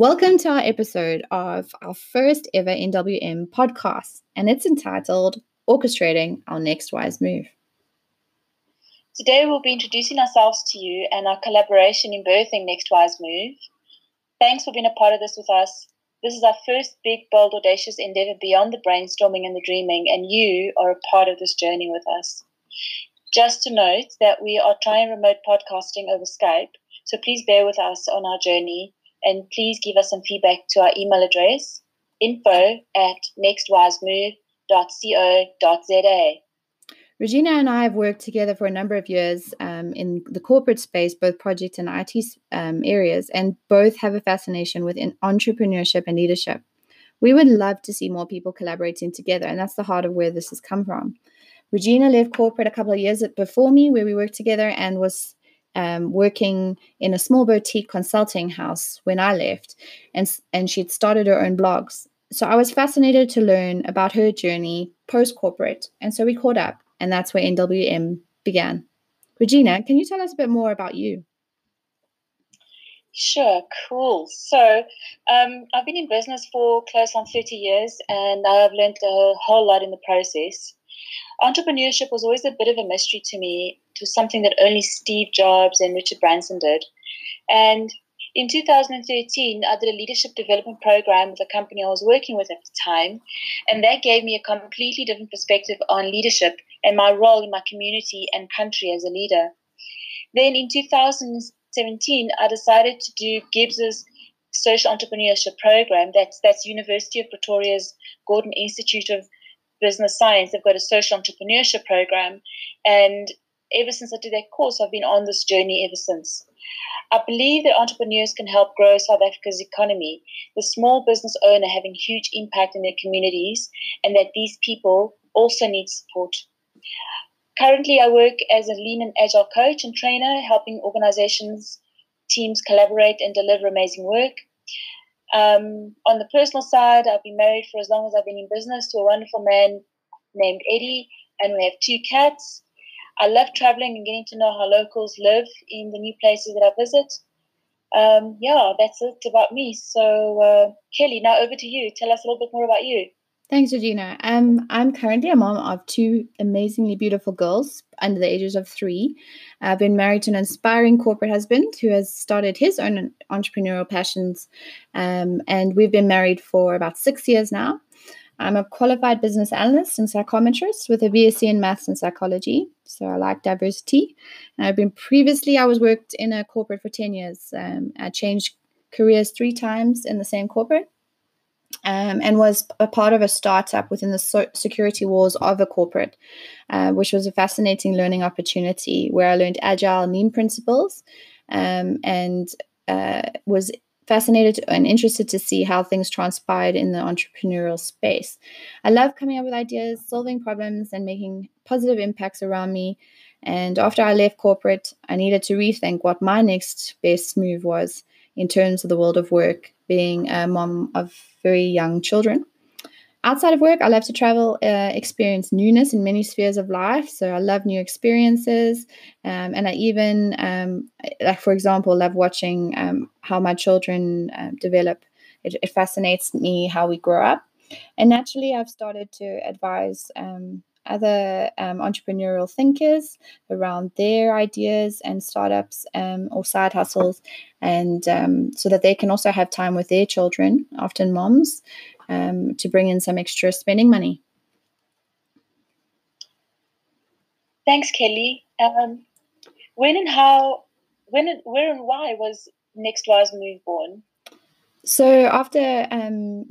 Welcome to our episode of our first ever NWM podcast, and it's entitled Orchestrating Our Next Wise Move. Today, we'll be introducing ourselves to you and our collaboration in birthing Next Wise Move. Thanks for being a part of this with us. This is our first big, bold, audacious endeavor beyond the brainstorming and the dreaming, and you are a part of this journey with us. Just to note that we are trying remote podcasting over Skype, so please bear with us on our journey and please give us some feedback to our email address info at nextwisemove.co.za. Regina and I have worked together for a number of years um, in the corporate space, both project and IT um, areas, and both have a fascination with entrepreneurship and leadership. We would love to see more people collaborating together, and that's the heart of where this has come from. Regina left corporate a couple of years before me, where we worked together, and was um, working in a small boutique consulting house when I left, and and she'd started her own blogs. So I was fascinated to learn about her journey post corporate, and so we caught up, and that's where NWM began. Regina, can you tell us a bit more about you? Sure, cool. So, um, I've been in business for close on 30 years and I've learned a whole lot in the process. Entrepreneurship was always a bit of a mystery to me to something that only Steve Jobs and Richard Branson did. And in 2013, I did a leadership development program with a company I was working with at the time, and that gave me a completely different perspective on leadership and my role in my community and country as a leader. Then in 2017, I decided to do GIBS's social entrepreneurship program. That's that's University of Pretoria's Gordon Institute of Business Science. They've got a social entrepreneurship program, and ever since I did that course, I've been on this journey ever since. I believe that entrepreneurs can help grow South Africa's economy, the small business owner having huge impact in their communities, and that these people also need support. Currently, I work as a lean and agile coach and trainer, helping organizations, teams collaborate and deliver amazing work. Um, on the personal side, I've been married for as long as I've been in business to a wonderful man named Eddie, and we have two cats. I love traveling and getting to know how locals live in the new places that I visit. Um, yeah, that's it about me. So, uh, Kelly, now over to you. Tell us a little bit more about you. Thanks, Regina. Um, I'm currently a mom of two amazingly beautiful girls under the ages of three. I've been married to an inspiring corporate husband who has started his own entrepreneurial passions, um, and we've been married for about six years now. I'm a qualified business analyst and psychometrist with a BSc in maths and psychology. So I like diversity. And I've been previously, I was worked in a corporate for 10 years. Um, I changed careers three times in the same corporate. Um, and was a part of a startup within the so- security walls of a corporate, uh, which was a fascinating learning opportunity where I learned agile lean principles um, and uh, was fascinated and interested to see how things transpired in the entrepreneurial space. I love coming up with ideas, solving problems, and making positive impacts around me. And after I left corporate, I needed to rethink what my next best move was in terms of the world of work, being a mom of very young children outside of work, I love to travel, uh, experience newness in many spheres of life. So I love new experiences, um, and I even, um, like for example, love watching um, how my children uh, develop. It, it, fascinates me how we grow up, and naturally, I've started to advise. Um, other um, entrepreneurial thinkers around their ideas and startups um, or side hustles, and so that they can also have time with their children, often moms, um, to bring in some extra spending money. Thanks, Kelly. Um, when and how, when, and, where and why was Next Wise Move born? So after um,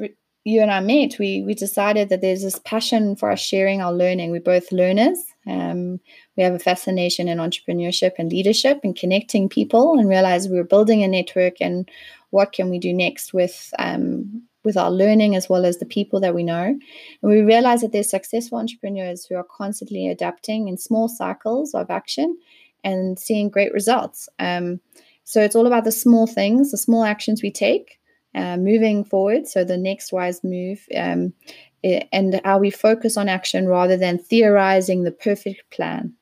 you and I met, we we decided that there's this passion for us sharing our learning. We're both learners. Um, we have a fascination in entrepreneurship and leadership and connecting people, and realized we were building a network. And what can we do next with um, with our learning as well as the people that we know. And we realize that there's successful entrepreneurs who are constantly adapting in small cycles of action and seeing great results. Um, so it's all about the small things, the small actions we take, uh, moving forward. So the next wise move. Um, and how we focus on action rather than theorizing the perfect plan.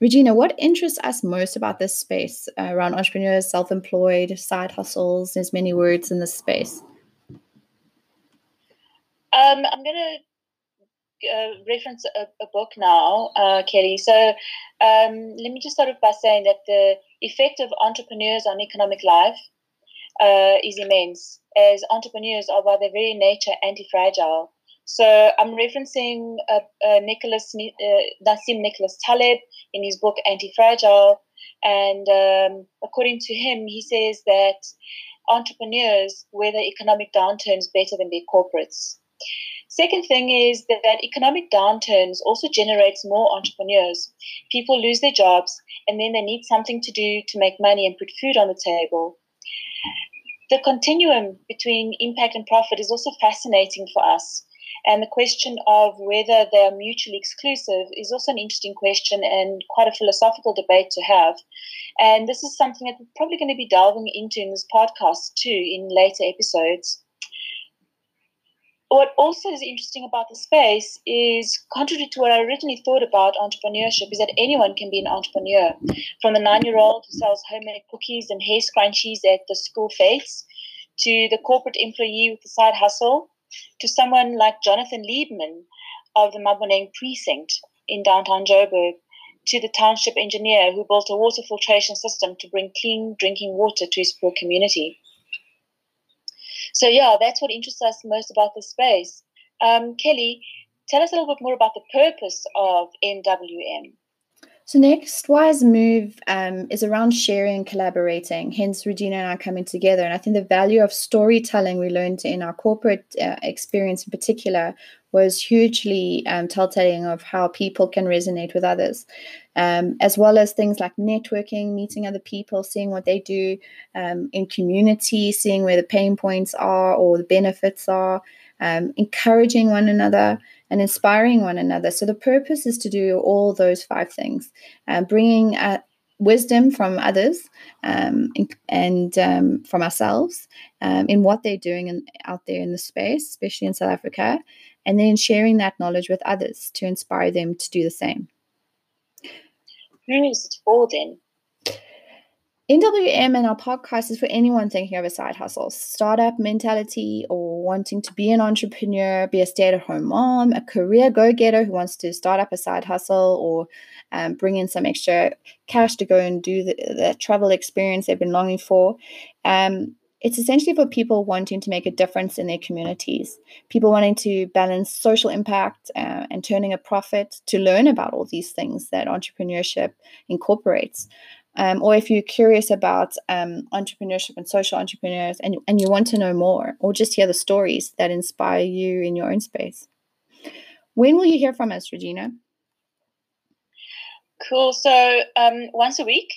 Regina, what interests us most about this space uh, around entrepreneurs, self employed, side hustles? There's many words in this space. Um, I'm going to uh, reference a, a, book now, uh, Kelly. So um, let me just start off by saying that the effect of entrepreneurs on economic life uh, is immense, as entrepreneurs are by their very nature anti fragile. So I'm referencing uh, uh, Nicholas uh, Nassim Nicholas Taleb in his book Anti-Fragile, and um, according to him, he says that entrepreneurs weather economic downturns better than their corporates. Second thing is that economic downturns also generates more entrepreneurs. People lose their jobs and then they need something to do to make money and put food on the table. The continuum between impact and profit is also fascinating for us and the question of whether they are mutually exclusive is also an interesting question and quite a philosophical debate to have. And this is something that we're probably going to be delving into in this podcast too in later episodes. What also is interesting about the space is, contrary to what I originally thought about entrepreneurship, is that anyone can be an entrepreneur. From the nine year old who sells homemade cookies and hair scrunchies at the school fetes, to the corporate employee with the side hustle, to someone like Jonathan Liebmann of the Maboneng precinct in downtown Joburg, to the township engineer who built a water filtration system to bring clean drinking water to his poor community. So, yeah, that's what interests us most about the space. Um, Kelly, tell us a little bit more about the purpose of NWM. So next wise move um, is around sharing and collaborating. Hence, Regina and I coming together, and I think the value of storytelling we learned in our corporate uh, experience in particular was hugely um, of how people can resonate with others, um, as well as things like networking, meeting other people, seeing what they do um, in community, seeing where the pain points are or the benefits are, um, encouraging one another and inspiring one another. So the purpose is to do all those five things, uh, bringing uh, wisdom from others um, and um, from ourselves um, in what they're doing in, out there in the space, especially in South Africa, and then sharing that knowledge with others to inspire them to do the same. Who is it for then? NWM and our podcast is for anyone thinking of a side hustle, startup mentality, or wanting to be an entrepreneur, be a stay at home mom, a career go getter who wants to start up a side hustle or um, bring in some extra cash to go and do the, the travel experience they've been longing for. Um, it's essentially for people wanting to make a difference in their communities, people wanting to balance social impact uh, and turning a profit to learn about all these things that entrepreneurship incorporates um, or if you're curious about um, entrepreneurship and social entrepreneurs and, and you want to know more or just hear the stories that inspire you in your own space. When will you hear from us, Regina? Cool. So um, once a week,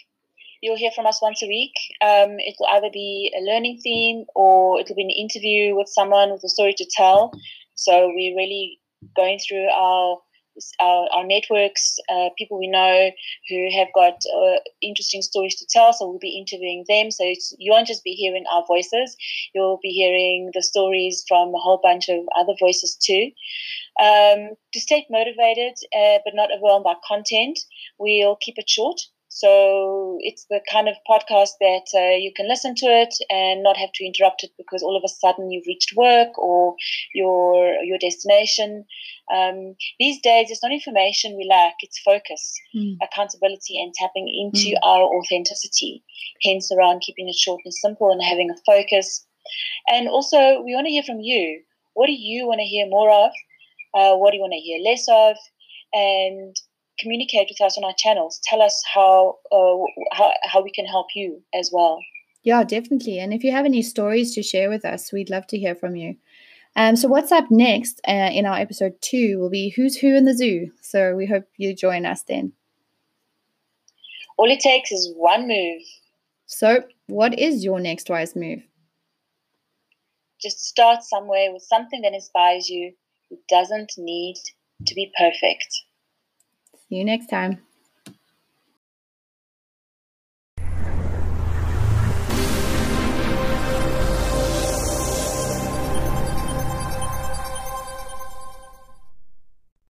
you'll hear from us once a week. Um, it will either be a learning theme or it will be an interview with someone with a story to tell. So we're really going through our our, our networks, uh, people we know who have got uh, interesting stories to tell. So we'll be interviewing them. So you won't just be hearing our voices, you'll be hearing the stories from a whole bunch of other voices too. Um, to stay motivated uh, but not overwhelmed by content, we'll keep it short. So it's the kind of podcast that uh, you can listen to it and not have to interrupt it because all of a sudden you've reached work or your your destination. Um, these days, it's not information we lack; it's focus, mm. accountability, and tapping into mm. our authenticity. Hence, around keeping it short and simple and having a focus. And also, we want to hear from you. What do you want to hear more of? Uh, what do you want to hear less of? And communicate with us on our channels. Tell us how uh, how how we can help you as well. Yeah, definitely. And if you have any stories to share with us, we'd love to hear from you. Um, so what's up next uh, in our episode two will be who's who in the zoo. So we hope you join us then. All it takes is one move. So, what is your next wise move? Just start somewhere with something that inspires you. It doesn't need to be perfect. See you next time.